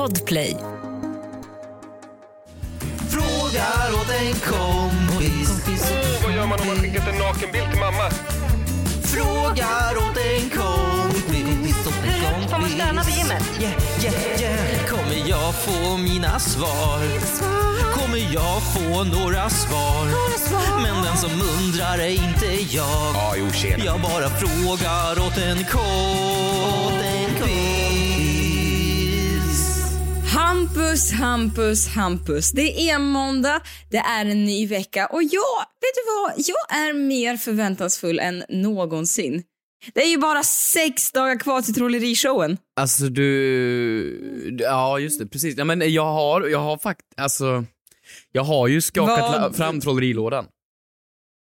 Podplay. Frågar åt en kompis. Åh, vad gör man om man skickat en nakenbild till mamma? Frågar åt en kompis. Kompis. Får man stöna på gymmet? Yeah, yeah, yeah. Kommer jag få mina svar? Kommer jag få några svar? Men den som undrar är inte jag. Jo. Jag bara frågar åt en kompis. Hampus, Hampus, Hampus. Det är måndag, det är en ny vecka och jag, vet du vad? Jag är mer förväntansfull än någonsin. Det är ju bara sex dagar kvar till trollerishowen. Alltså du, ja just det, precis. Ja, men jag har, jag har faktiskt, alltså, jag har ju skakat Vad? fram trollerilådan.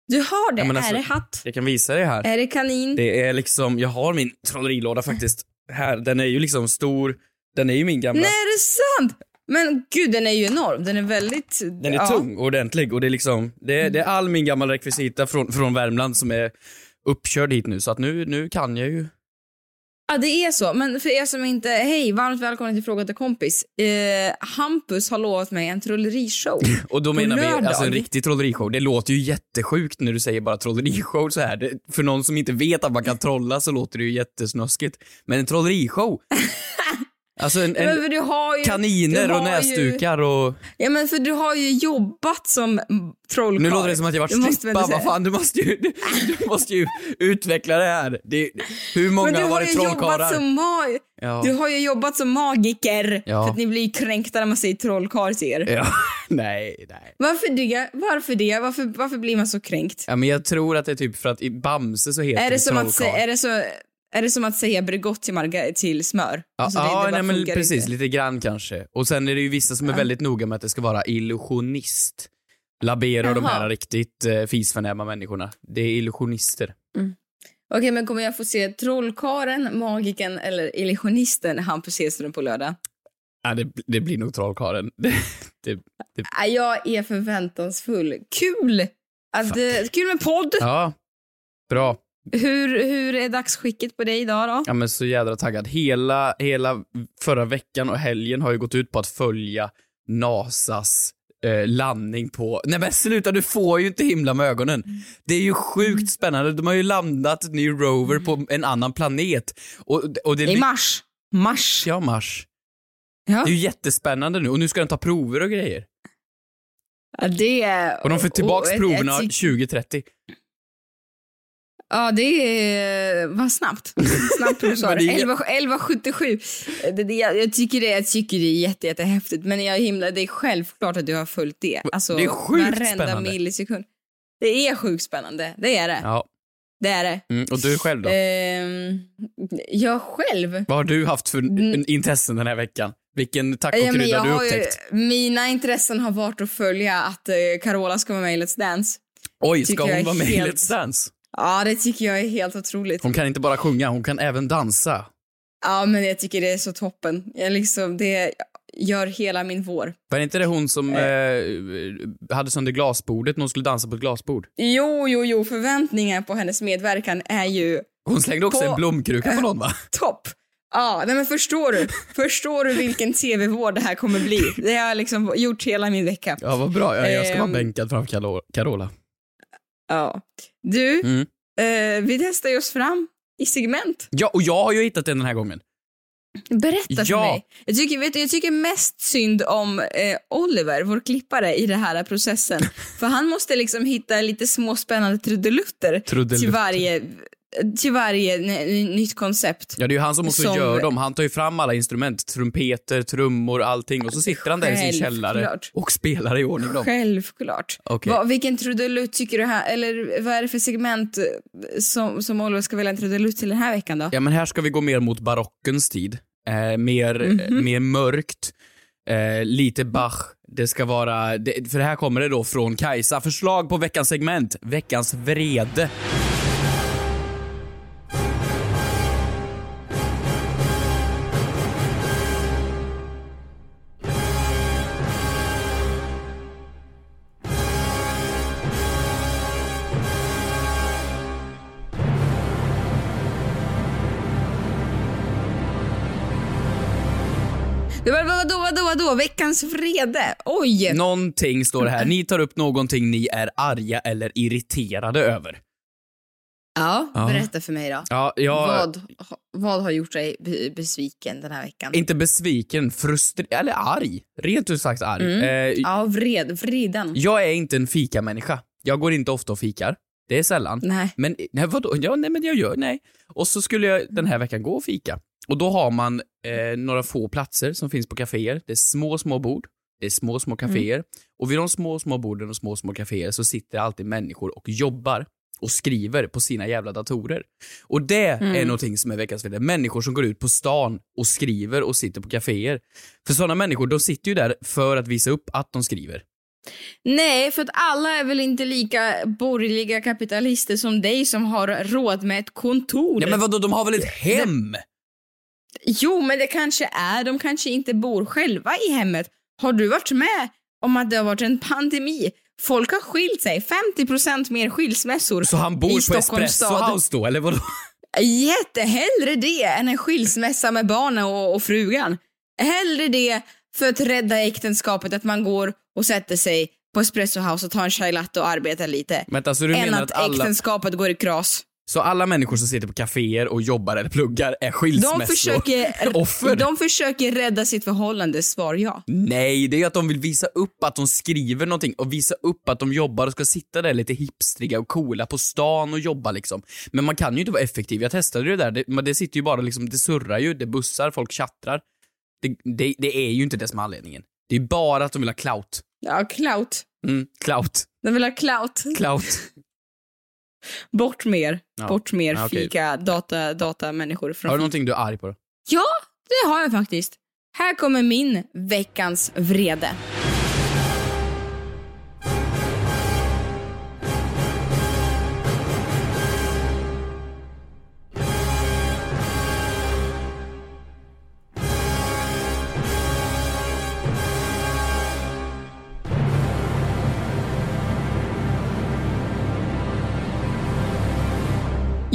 Du har det. Ja, alltså- är det hatt? Jag kan visa dig här. Är det kanin? Det är liksom, jag har min trollerilåda faktiskt här. Den är ju liksom stor, den är ju min gamla. Nej, är det sant? Men gud, den är ju enorm. Den är väldigt... Den är ja. tung och ordentlig och det är liksom, det är, det är all min gamla rekvisita från, från Värmland som är uppkörd hit nu så att nu, nu kan jag ju. Ja, det är så. Men för er som inte... Hej, varmt välkomna till Fråga till kompis. Eh, Hampus har lovat mig en trollerishow. Och då menar vi alltså en riktig trollerishow. Det låter ju jättesjukt när du säger bara trollerishow så här. Det, för någon som inte vet att man kan trolla så låter det ju jättesnuskigt. Men en trollerishow? Alltså en, Men en har ju, kaniner du och ju- näsdukar och... Ja, men för du har ju jobbat som trollkarl. Nu låter det som att jag Det varit strippa. Vad fan, du måste ju, du, du måste ju utveckla det här. Det, hur många Men har har varit trollkarlar? Ja. Du har ju jobbat som magiker. Ja. För att ni blir ju kränkta när man säger trollkarl till er. Ja, nej, nej. Varför det? Varför det? Varför, varför blir man så kränkt? Ja, men jag tror att det är typ för att i Bamse så heter Är det, som att, trollkarl. är, det så, är det som att säga Bregott till, marga- till smör? Ja, Alltså, det- ja nej, men precis, inte. lite grann kanske. Och sen är det ju vissa som är väldigt noga med att det ska vara illusionist. Labero de här riktigt eh, fisförnäma människorna. Det är illusionister. Okej, men kommer jag få se trollkaren, magiken eller illusionisten Hampus Hedström på lördag? Ja, det, det blir nog trollkarlen. Det, det, det, Ja, Jag är förväntansfull. Kul! Att, eh, kul med podd! ja, bra. Hur, hur är dagsskicket på dig idag då? Ja men så jädra taggad. Hela, hela förra veckan och helgen har ju gått ut på att följa NASAs eh, landning på... Nej men sluta, du får ju inte himla med ögonen. Det är ju sjukt spännande. De har ju landat en ny rover på en annan planet. Och, och det I mars. Mars. Ja, Mars. Ja. Det är ju jättespännande nu och nu ska den ta prover och grejer. Ja, det är... Och de får tillbaks ett- proverna ett- 2030. Ja, det är... Vad snabbt. Snabbt du sa det. det är- 11, 1177. Det, jag, jag, tycker det, jag tycker det är jätte, jättehäftigt, men jag himla, det är självklart att du har följt det. Alltså, Det är sjukt spännande. millisekund. Det är sjukt spännande. Det är det. Ja. Det är det. Mm, och du själv då? Ehm, jag själv? Vad har du haft för intressen den här veckan? Vilken Ja, tacokrydda jag har du har ju, upptäckt? mina intressen har varit att följa att eh, Carola ska vara med i Let's Dance. Oj, ska hon vara med i helt- Let's Dance? Ja, det tycker jag är helt otroligt. Hon kan inte bara sjunga, hon kan även dansa. Ja, men jag tycker det är så toppen. Jag liksom, det gör hela min vår. Var det inte det hon som eh, hade sönder glasbordet när hon skulle dansa på ett glasbord? Jo, jo, jo, förväntningar på hennes medverkan är ju Hon slängde också På- en blomkruka på någon va? topp. Ja, nej men förstår du? Förstår du vilken tv-vård det här kommer bli? Det har jag liksom gjort hela min vecka. Ja, vad bra. Ja, jag ska vara Ehm. bänkad framför Caro- Carola. Ja. Du, Mm. eh, vi testar ju oss fram i segment. Ja, och jag har ju hittat den den här gången. Berätta för Ja. mig. Jag tycker, vet du, jag tycker mest synd om eh, Oliver, vår klippare, i den här processen. För han måste liksom hitta lite små spännande trudelutter till Trudelutter. varje, till varje nytt koncept. Ja, det är ju han som också Som- gör dem. Han tar ju fram alla instrument, trumpeter, trummor, allting och så sitter han där i sin källare och spelar i ordning dem. Självklart. Okej. Vad- vilken trudelutt tycker du här, eller vad är det för segment eh, som, som Oliver ska välja en trudelutt till den här veckan då? Ja, men här ska vi gå mer mot barockens tid. Eh, mer, Mhm. eh, mer mörkt. Eh, lite Bach. Det ska vara, det, för det här kommer det då från Kajsa. Förslag på veckans segment. Veckans vrede. Det var, vadå, vadå, vadå? Veckans vrede? Oj! Någonting står det här. Ni tar upp någonting ni är arga eller irriterade över. Ja, Ja. berätta för mig då. Ja, jag... Vad, vad har gjort dig be- besviken den här veckan? Inte besviken, frustrerad, eller arg. Rent ut sagt arg. Mm. Eh, Ja, vred, vriden. jag är inte en fikamänniska. Jag går inte ofta och fikar. Det är sällan. Nej. Men nej, vadå? Ja, nej, men jag gör, nej. Och så skulle jag den här veckan gå och fika. Och då har man eh, några få platser som finns på kaféer. Det är små, små bord. Det är små, små kaféer. Och vid de små, små borden och små, små kaféer så sitter alltid människor och jobbar och skriver på sina jävla datorer. Och det är någonting som är veckans vrede. Människor som går ut på stan och skriver och sitter på kaféer. För sådana människor, de sitter ju där för att visa upp att de skriver. Nej, för att alla är väl inte lika borgerliga kapitalister som dig som har råd med ett kontor. Ja men vadå, de har väl ett hem? Jo, men det kanske är. De kanske inte bor själva i hemmet. Har du varit med om att det har varit en pandemi? Folk har skilt sig. 50% mer skilsmässor Så han i bor på Stockholms Espresso stad. House då, eller vadå? Jättehellre det än en skilsmässa med barnen och, och frugan. Hellre det för att rädda äktenskapet att man går och sätter sig på Espresso House och tar en chai latte och arbetar lite. Vänta, så du än menar att, att alla, äktenskapet går i kras. Så alla människor som sitter på kaféer och jobbar eller pluggar är De skilsmässor? försöker, Offer? de försöker rädda sitt förhållande, svar ja. Nej, det är att de vill visa upp att de skriver någonting och visa upp att de jobbar och ska sitta där lite hipstriga och coola på stan och jobba liksom. Men man kan ju inte vara effektiv. Jag testade det där, det, men det sitter ju bara liksom, det surrar ju, det bussar, folk tjattrar. Det, det, det är ju inte det som är anledningen. Det är bara att de vill ha clout. Ja, clout. Mm, clout. De vill ha clout. Clout. Bort mer. Ja. Bort mer Ja, okej. fika, data, data människor från Har du någonting du är arg på då? Ja, det har jag faktiskt. Här kommer min veckans vrede.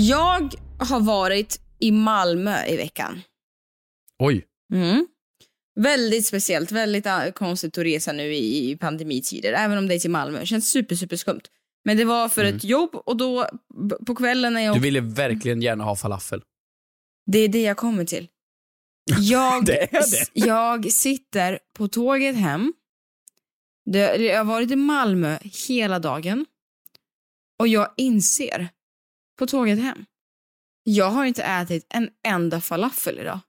Jag har varit i Malmö i veckan. Oj. Mm. Väldigt speciellt, väldigt äh, konstigt att resa nu i, pandemitider, även om det är till Malmö. Känns super, super skumt. Men det var för ett jobb och då på kvällen när jag... Du ville verkligen gärna ha falafel. Det är det jag kommer till. Jag, Det det. jag sitter på tåget hem. Det, jag har varit i Malmö hela dagen. Och jag inser på tåget hem. Jag har inte ätit en enda falafel idag.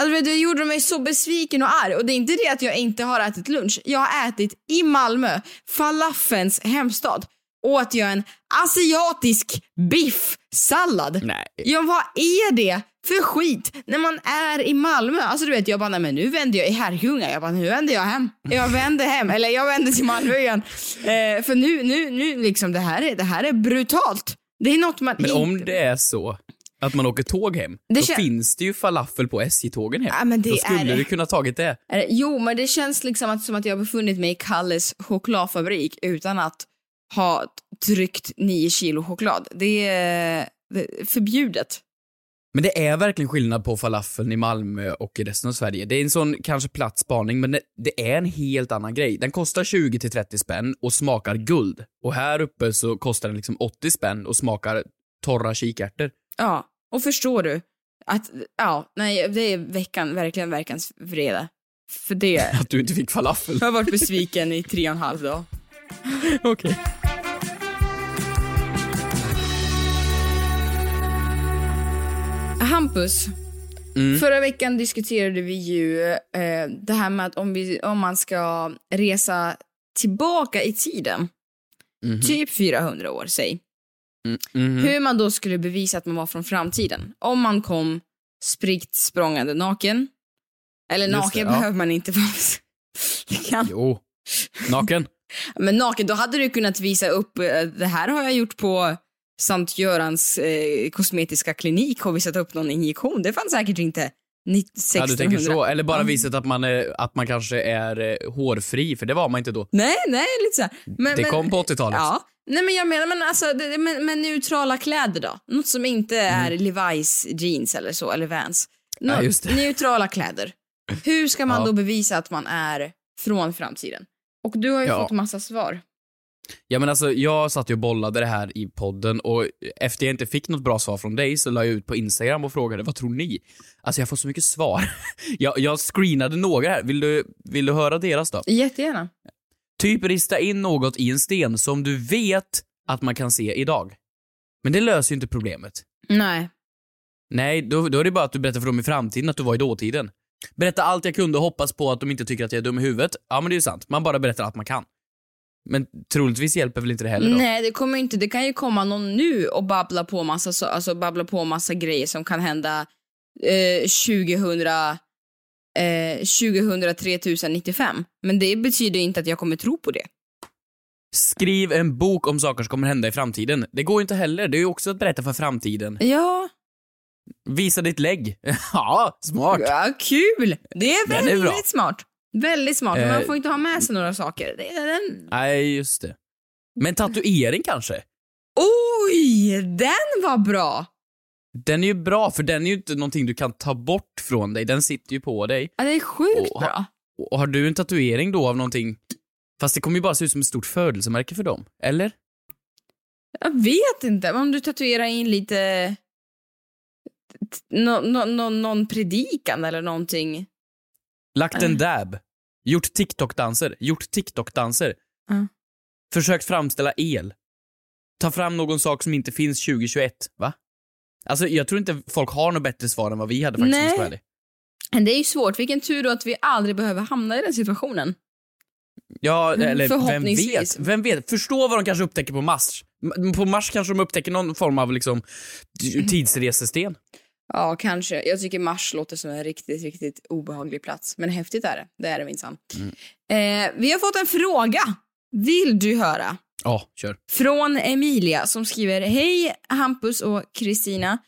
Alltså, det gjorde mig så besviken och arg. Och det är inte det att jag inte har ätit lunch. Jag har ätit i Malmö, falafelns hemstad, åt jag en asiatisk biffsallad. Nej. Ja, vad är det för skit när man är i Malmö? Alltså du vet, jag bara, nej men nu vänder jag i Herrljunga. Jag bara, nu vänder jag hem. Jag vänder hem, eller jag vänder till Malmö igen. Eh, för nu, nu, nu liksom, det här är, det här är brutalt. Det är något man Men inte... om det är så att man åker tåg hem, Det då kän- finns det ju falafel på SJ-tågen hem. Ja, men det då skulle är- du kunna tagit det. Det- Jo, men det känns liksom att, som att jag har befunnit mig i Kalles chokladfabrik utan att ha tryckt nio kilo choklad. Det är, det är förbjudet. Men det är verkligen skillnad på falafeln i Malmö och i resten av Sverige. Det är en sån kanske platt spaning, men det, det är en helt annan grej. Den kostar 20-30 spänn och smakar guld. Och här uppe så kostar den liksom 80 spänn och smakar torra kikärtor. Ja, och förstår du att, ja, nej, det är veckan, verkligen veckans vrede. För det, Att du inte fick falafel. jag har varit besviken i tre och en halv dag. Okej. Hampus, Mm. förra veckan diskuterade vi ju eh, det här med att om, vi, om man ska resa tillbaka i tiden, Mhm. typ 400 år, säg. Mm, mhm. Hur man då skulle bevisa att man var från framtiden. Om man kom spritt språngande naken. Eller naken det, ja. behöver man inte vara. Kan. Jo. Naken. Men naken, då hade du kunnat visa upp, eh, det här har jag gjort på Sankt Görans eh, kosmetiska klinik och visat upp någon injektion. Det fanns säkert inte 1600. Ja, du tänker så. Eller bara visat att man, är, att man kanske är eh, hårfri, för det var man inte då. Nej, nej, lite så. Men, det men, kom på 80-talet. Ja. Nej men jag menar, men alltså, det, men, men neutrala kläder då? Något som inte är Levi's jeans eller så, eller Vans. Nå- Mm. Ja. Neutrala kläder. Hur ska man Ja. då bevisa att man är från framtiden? Och du har ju Ja. fått massa svar. Ja men alltså jag satt ju och bollade det här i podden och efter jag inte fick något bra svar från dig så la jag ut på Instagram och frågade vad tror ni? Alltså jag får så mycket svar. jag, jag screenade några här, vill du, vill du höra deras då? Jättegärna. Typ rista in något i en sten som du vet att man kan se idag. Men det löser ju inte problemet. Nej. Nej, då, då är det bara att du berättar för dem i framtiden att du var i dåtiden. Berätta allt jag kunde och hoppas på att de inte tycker att jag är dum i huvudet. Ja men det är ju sant, man bara berättar allt man kan. Men troligtvis hjälper väl inte det heller då? Nej, det kommer inte. Det kan ju komma någon nu och babbla på massa, så, alltså babbla på massa grejer som kan hända eh, 2000, eh, 2000 3095. Men det betyder inte att jag kommer tro på det. Skriv en bok om saker som kommer hända i framtiden. Det går ju inte heller, det är ju också att berätta för framtiden. Ja, Visa ditt lägg. ja, smart. ja kul! Det är är väldigt bra. smart. Väldigt smart. Men Eh. man får inte ha med sig några saker. Det är den... Nej, just det. Men tatuering kanske? Oj, den var bra! Den är ju bra, för den är ju inte någonting du kan ta bort från dig. Den sitter ju på dig. Ja, det är sjukt Och- bra. Och har du en tatuering då av någonting? Fast det kommer ju bara se ut som ett stort födelsemärke för dem. Eller? Jag vet inte. Om du tatuerar in lite... Nå, nå, nå, någon predikan eller någonting. Lagt en dab. Gjort TikTok-danser. Gjort TikTok-danser. Ja. Försökt framställa el. Ta fram någon sak som inte finns 2021. Va? Alltså, jag tror inte folk har något bättre svar än vad vi hade faktiskt. ärlig. Men det är ju svårt. Vilken tur då att vi aldrig behöver hamna i den situationen. Ja, Mm, eller vem vet? Vem vet? Förstå vad de kanske upptäcker på Mars. På Mars kanske de upptäcker någon form av liksom tidsresesten. Ja, kanske. Jag tycker Mars låter som en riktigt, riktigt obehaglig plats. Men häftigt är det. Det är det minsann. Eh, vi har fått en fråga. Vill du höra? Ja, kör. Från Emilia som skriver Hej Hampus och Kristina.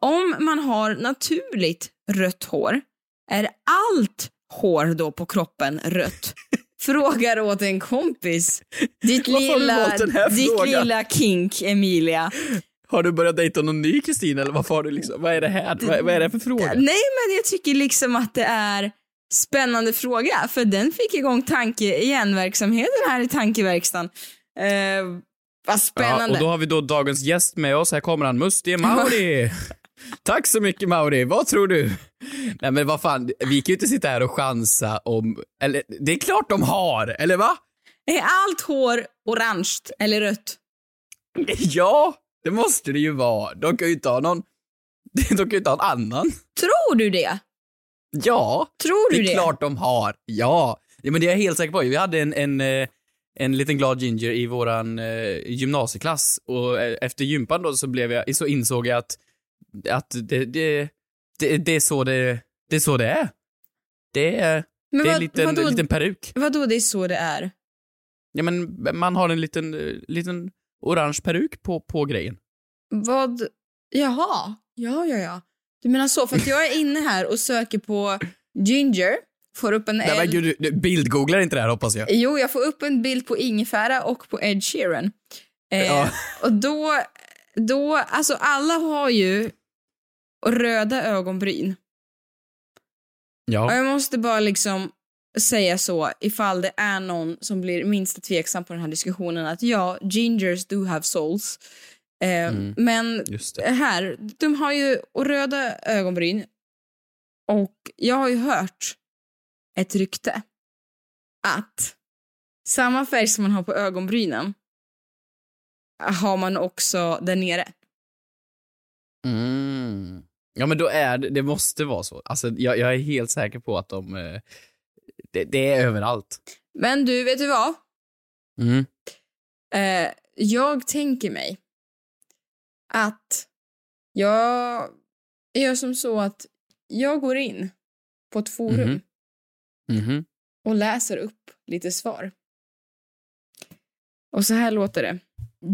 Om man har naturligt rött hår, är allt hår då på kroppen rött? Frågar åt en kompis. Ditt lilla, ditt lilla kink, Emilia. Har du börjat dejta någon ny Kristina eller varför har du liksom, vad är det här? Vad, vad är det för fråga? Nej, men jag tycker liksom att det är spännande fråga, för den fick igång tanke igen-verksamheten här i tankeverkstan. Eh, vad Ja, spännande. och då har vi då dagens gäst med oss. Här kommer han, Musti Mauri. Tack så mycket Mauri. Vad tror du? Nej men vad fan, vi kan ju inte sitta här och chansa om, eller det är klart de har, eller va? Är allt hår orange eller rött? Ja, det måste det ju vara. De kan ju inte ha någon, de kan ju inte ha en annan. Tror du det? Ja, Tror det du är det? klart de har. Ja. ja, men det är jag helt säker på. Vi hade en, en, eh, en liten glad ginger i våran eh, gymnasieklass och eh, efter gympan då så blev jag, så insåg jag att, att det, det, det, det är så det, det är så det är. Det är, Men det är en liten, vadå, liten peruk. vadå det är så det är? Ja men man har en liten, liten orange peruk på, på grejen. Vad? Jaha. Ja, ja, ja. Du menar så, för att jag är inne här och söker på ginger, får upp en... Nej men gud, du- bildgooglar inte det här hoppas jag. Jo, jag får upp en bild på ingefära och på Ed Sheeran. Eh, Ja. Och då, då, alltså alla har ju röda ögonbryn. Och Ja. jag måste bara liksom säga så, ifall det är någon som blir minsta tveksam på den här diskussionen, att ja, gingers do have souls. Eh, Mm. Men här, de har ju röda ögonbryn och jag har ju hört ett rykte att samma färg som man har på ögonbrynen har man också där nere. Mm. Ja men då är det, det måste vara så. Alltså jag, jag är helt säker på att de, eh, det, det är överallt. Men du, vet du vad? Mm. Eh, jag tänker mig att jag gör som så att jag går in på ett forum Mhm. Mhm. och läser upp lite svar. Och så här låter det.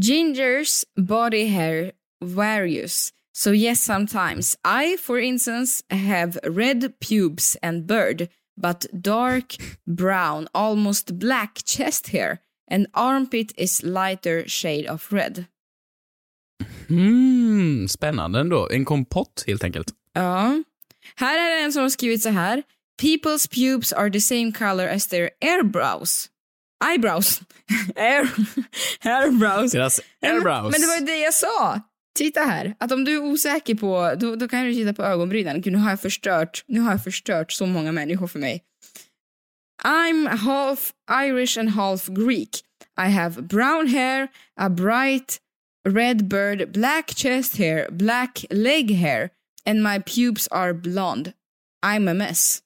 Gingers body hair varies. So yes, sometimes. I, for instance, have red pubes and bird, but dark brown, almost black chest hair, and armpit is lighter shade of red. Mm, spännande ändå. En kompott helt enkelt. Ja. Här är det en som har skrivit så här. People's pubes are the same color as their eyebrows. Eyebrows. Air, airbrows. Deras Nej, men-. Men det var ju det jag sa. Titta här, att om du är osäker på, då, då kan du titta på ögonbrynen. Gud, nu har jag förstört, nu har jag förstört så många människor för mig. I'm half Irish and half Greek. I have brown hair, a bright red bird, black chest hair, black leg hair, and my pubes are blonde. I'm a mess.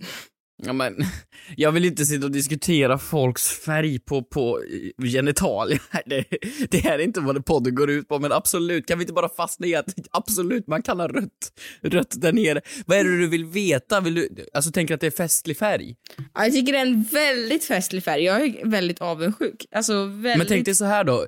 Ja, men, jag vill inte sitta och diskutera folks färg på, på genitalier. Det, det här är inte vad podden går ut på, men absolut, kan vi inte bara fastna i att absolut, man kan ha rött, rött där nere. Vad är det du vill veta? Vill du, alltså tänker att det är festlig färg? Ja, Jag tycker det är en väldigt festlig färg. Jag är väldigt avundsjuk. Alltså väldigt... Men tänk dig så här då,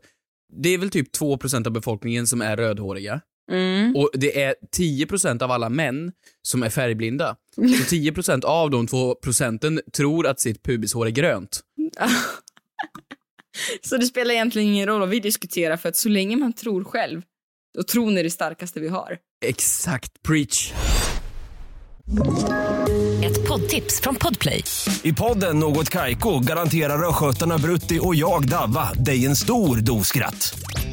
det är väl typ 2% av befolkningen som är rödhåriga. Mm. Och det är 10% av alla män som är färgblinda. Så 10% av de 2% tror att sitt pubishår är grönt. Så det spelar egentligen ingen roll vad vi diskuterar för att så länge man tror själv, då tron är det starkaste vi har. Exakt, preach. Ett poddtips från Podplay. I podden Något Kaiko garanterar östgötarna Brutti och jag, Davva, dig en stor dos skratt.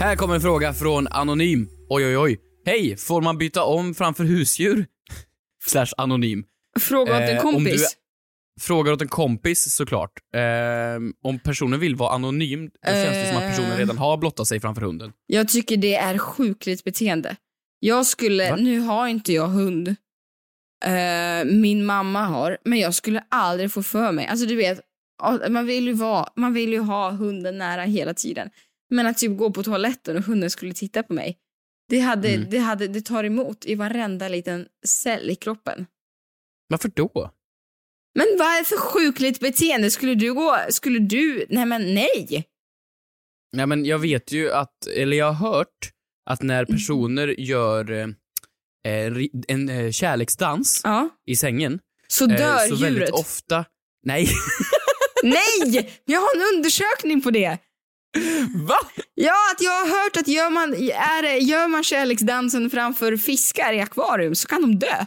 Här kommer en fråga från Anonym. Oj, oj, oj. Hej, får man byta om framför husdjur? Slash anonym. Fråga åt en Eh, om kompis. du- Frågar åt en kompis såklart. Ehm, om personen vill vara anonym, då känns det som att personen Eh. redan har blottat sig framför hunden. Jag tycker det är sjukligt beteende. Jag skulle, Va? nu har inte jag hund. Eh, min mamma har, men jag skulle aldrig få för mig. Alltså du vet, man vill ju, vara, man vill ju ha hunden nära hela tiden. Men att typ gå på toaletten och hunden skulle titta på mig. Det, hade, Mm. det, hade, det tar emot i varenda liten cell i kroppen. Varför då? Men vad är det för sjukligt beteende? Skulle du gå, skulle du, nej men nej. Nej men jag vet ju att, eller jag har hört att när Mm. personer gör eh, eh, en eh, kärleksdans Ja, i sängen, så eh, dör så djuret. väldigt ofta, nej, Nej! Jag har en undersökning på det. va? Ja, att jag har hört att gör man, är, gör man kärleksdansen framför fiskar i akvarium så kan de dö.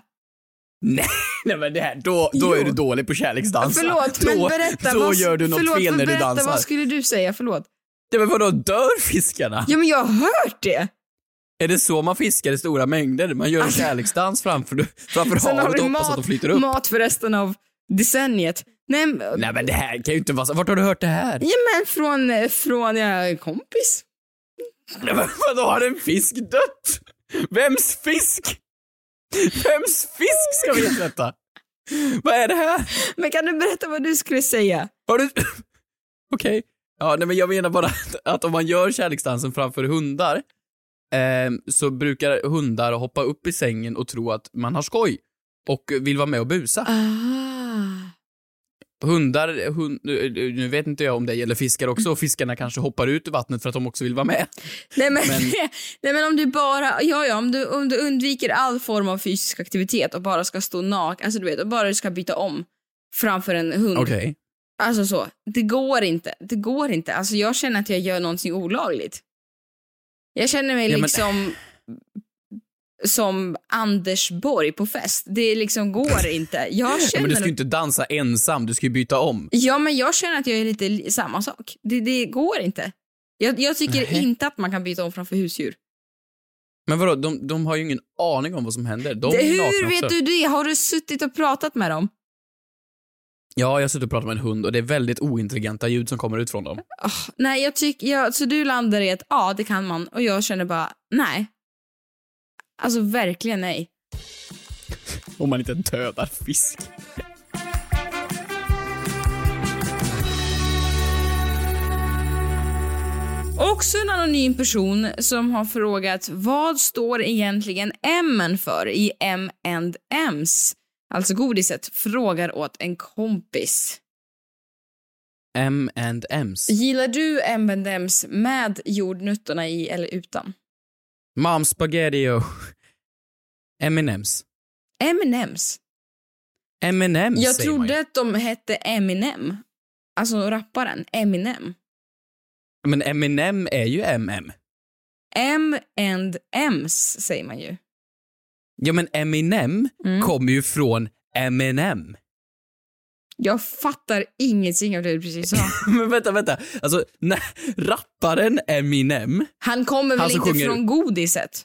Nej, nej men det här, då, då Jo. är du dålig på kärleksdansa. Förlåt, då, men berätta. Då vad, gör du något förlåt, fel när du berätta, dansar. Vad skulle du säga? Förlåt. Ja, men vadå, dör fiskarna? Ja, men jag har hört det. Är det så man fiskar i stora mängder? Man gör en Alltså- kärleksdans framför, framför havet du och hoppas att de flyter upp? mat för resten av decenniet. Nej, Nej men det här kan ju inte vara så. Vart har du hört det här? ja, men från, från en kompis. Nej, men vadå, har en fisk dött? Vems fisk? Vems fisk ska vi ersätta? Vad är det här? Men kan du berätta vad du skulle säga? Har du... Okej. Ja, nej men jag menar bara att, att om man gör kärleksdansen framför hundar ehm, så brukar hundar hoppa upp i sängen och tro att man har skoj och vill vara med och busa. Ah. Hundar, hund, nu vet inte jag om det gäller fiskar också, och fiskarna kanske hoppar ut ur vattnet för att de också vill vara med. Nej men, Men- nej men om du bara, ja ja, om du, om du undviker all form av fysisk aktivitet och bara ska stå naken, alltså du vet, och bara du ska byta om framför en hund. Okej. Alltså så, det går inte. Det går inte. Alltså jag känner att jag gör någonting olagligt. Jag känner mig Ja, men- liksom som Anders Borg på fest. Det liksom går inte. Jag Ja, känner... men du ska ju inte dansa ensam, du ska ju byta om. Ja, men jag känner att jag är lite li- samma sak. Det, det går inte. Jag, jag tycker Nähä. inte att man kan byta om framför husdjur. Men vadå, de, de har ju ingen aning om vad som händer. De det, hur vet också. du det? Har du suttit och pratat med dem? Ja, jag suttit och pratat med en hund och det är väldigt ointelligenta ljud som kommer ut från dem. Ah, nej, jag tycker... Jag, så du landar i att ja, det kan man. Och jag känner bara nej. Alltså verkligen nej. Om man inte dödar fisk. Också en anonym person som har frågat vad står egentligen M för i M&M's? alltså godiset, frågar åt en kompis. M&M's. Gillar du M&M's med jordnötterna i eller utan? Mom spaghetti och M&M's. M&M's. M&M's Jag säger man trodde ju. att de hette Eminem. Alltså rapparen Eminem. Men M&M är ju MM. M&M's säger man ju. Ja men Eminem Mm. kommer ju från M&M. Jag fattar ingenting av det du precis sa. men vänta, vänta. Alltså, nej, rapparen Eminem, Han kommer väl Han inte sjunger- från godiset?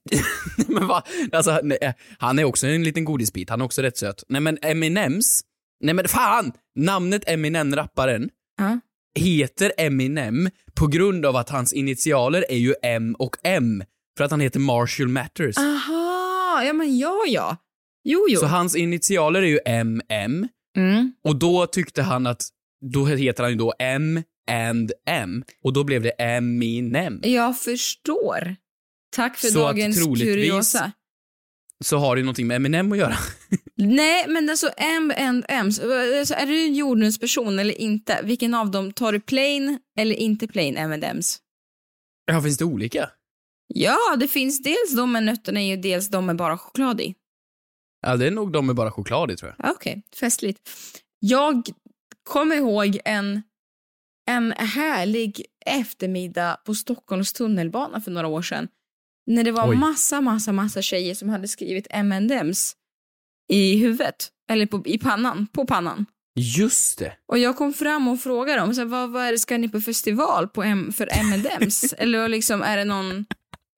men va? Alltså, nej, han är också en liten godisbit, han är också rätt söt. Nej men Eminems, nej men fan! Namnet Eminem, rapparen, Ja. heter Eminem på grund av att hans initialer är ju M och M. För att han heter Marshall Matters. Aha, ja men ja ja. Jo jo. Så hans initialer är ju MM. Mm. Och då tyckte han att, då heter han ju då M and M. Och då blev det Eminem. Jag förstår. Tack för Så dagens kuriosa. Så har det någonting med Eminem att göra. Nej, men alltså M&M's, alltså, är du en jordnötsperson eller inte? Vilken av dem tar du plain eller inte plain M&M's? Ja, finns det olika? Ja, det finns dels de med nötterna i och dels de med bara choklad i. Ja, det är nog de med bara choklad i tror jag. Ja, Okej, festligt. Jag kommer ihåg en, en härlig eftermiddag på Stockholms tunnelbana för några år sedan. När det var Oj. massa, massa, massa tjejer som hade skrivit M&M's i huvudet. Eller på, i pannan, på pannan. Just det. Och jag kom fram och frågade dem, så här, vad, vad är det, ska ni på festival på M, för M&M's? Eller liksom, är det någon,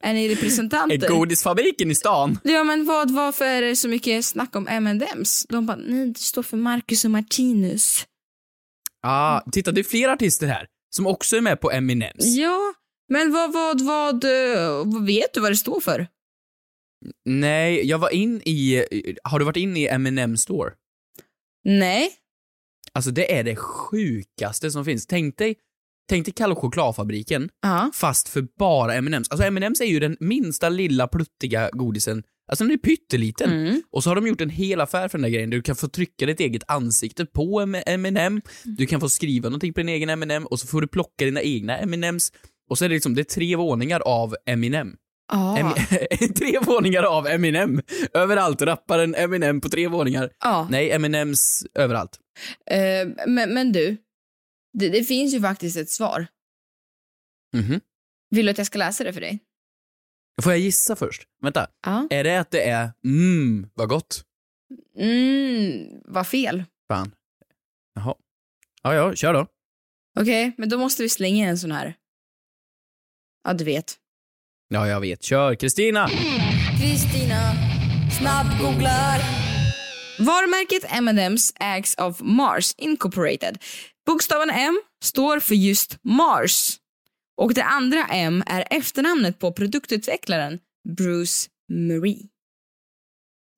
är ni Är representanter? godisfabriken i stan? Ja men vad, varför är det så mycket snack om M&M's? De bara, nej det står för Marcus och Martinus. Ah, titta, det är flera artister här som också är med på Eminems. Ja, men vad, vad, vad, eh, vad vet du vad det står för? Nej, jag var in i, har du varit inne i Eminem store? Nej. Alltså det är det sjukaste som finns. Tänk dig, tänk dig Kalle och chokladfabriken, Ja. fast för bara M&M's. Alltså M&M's är ju den minsta lilla pluttiga godisen. Alltså den är pytteliten. Mm. Och så har de gjort en hel affär för den där grejen. Du kan få trycka ditt eget ansikte på M&M. Du kan få skriva någonting på din egen M&M och så får du plocka dina egna M&M's. Och så är det liksom, det är tre våningar av Eminem. Em- tre våningar av Eminem. Överallt. Rapparen Eminem på tre våningar. ja. Nej, Eminems överallt. Eh, men, men du, det, det finns ju faktiskt ett svar. Mhm. Vill du att jag ska läsa det för dig? Får jag gissa först? Vänta. Ja. Är det att det är mm, vad gott? Mm, vad fel. Fan. Jaha. Ja, ja, kör då. Okej, men då måste vi slänga en sån här. Ja, du vet. Ja, jag vet. Kör. Kristina! Kristina snabbgooglar. Varumärket M&M's ägs av Mars Incorporated. Bokstaven M står för just Mars. Och det andra M är efternamnet på produktutvecklaren Bruce Marie.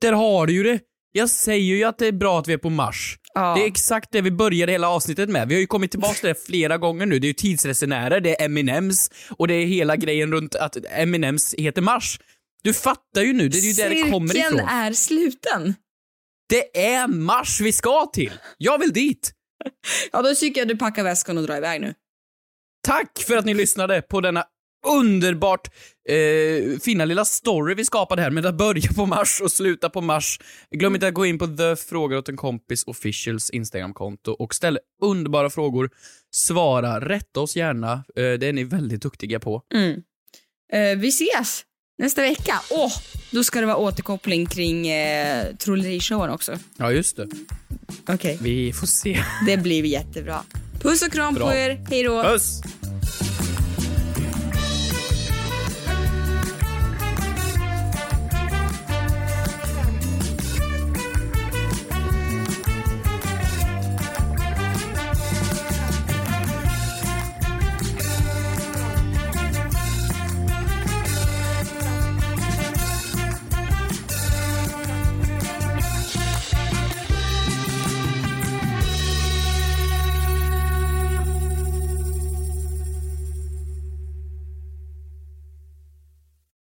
Där har du ju det. Jag säger ju att det är bra att vi är på Mars. Ja. Det är exakt det vi började hela avsnittet med. Vi har ju kommit tillbaka till det flera gånger nu. Det är ju tidsresenärer, det är Eminems och det är hela grejen runt att Eminems heter Mars. Du fattar ju nu, det är ju där det kommer Cirkeln ifrån. är sluten. Det är Mars vi ska till! Jag vill dit! Ja, då tycker jag du packar väskan och drar iväg nu. Tack för att ni lyssnade på denna underbart eh, fina lilla story vi skapade här med att börja på Mars och sluta på Mars. Glöm inte att gå in på The Frågar åt en kompis officials Instagramkonto och ställ underbara frågor. Svara, rätta oss gärna. Eh, det är ni väldigt duktiga på. Mm. Eh, vi ses nästa vecka. Åh, då ska det vara återkoppling kring eh, trollerishowen också. Ja, just det. Okej, Vi får se. det blir jättebra. Puss och kram Bra. på er. Hej då. Puss!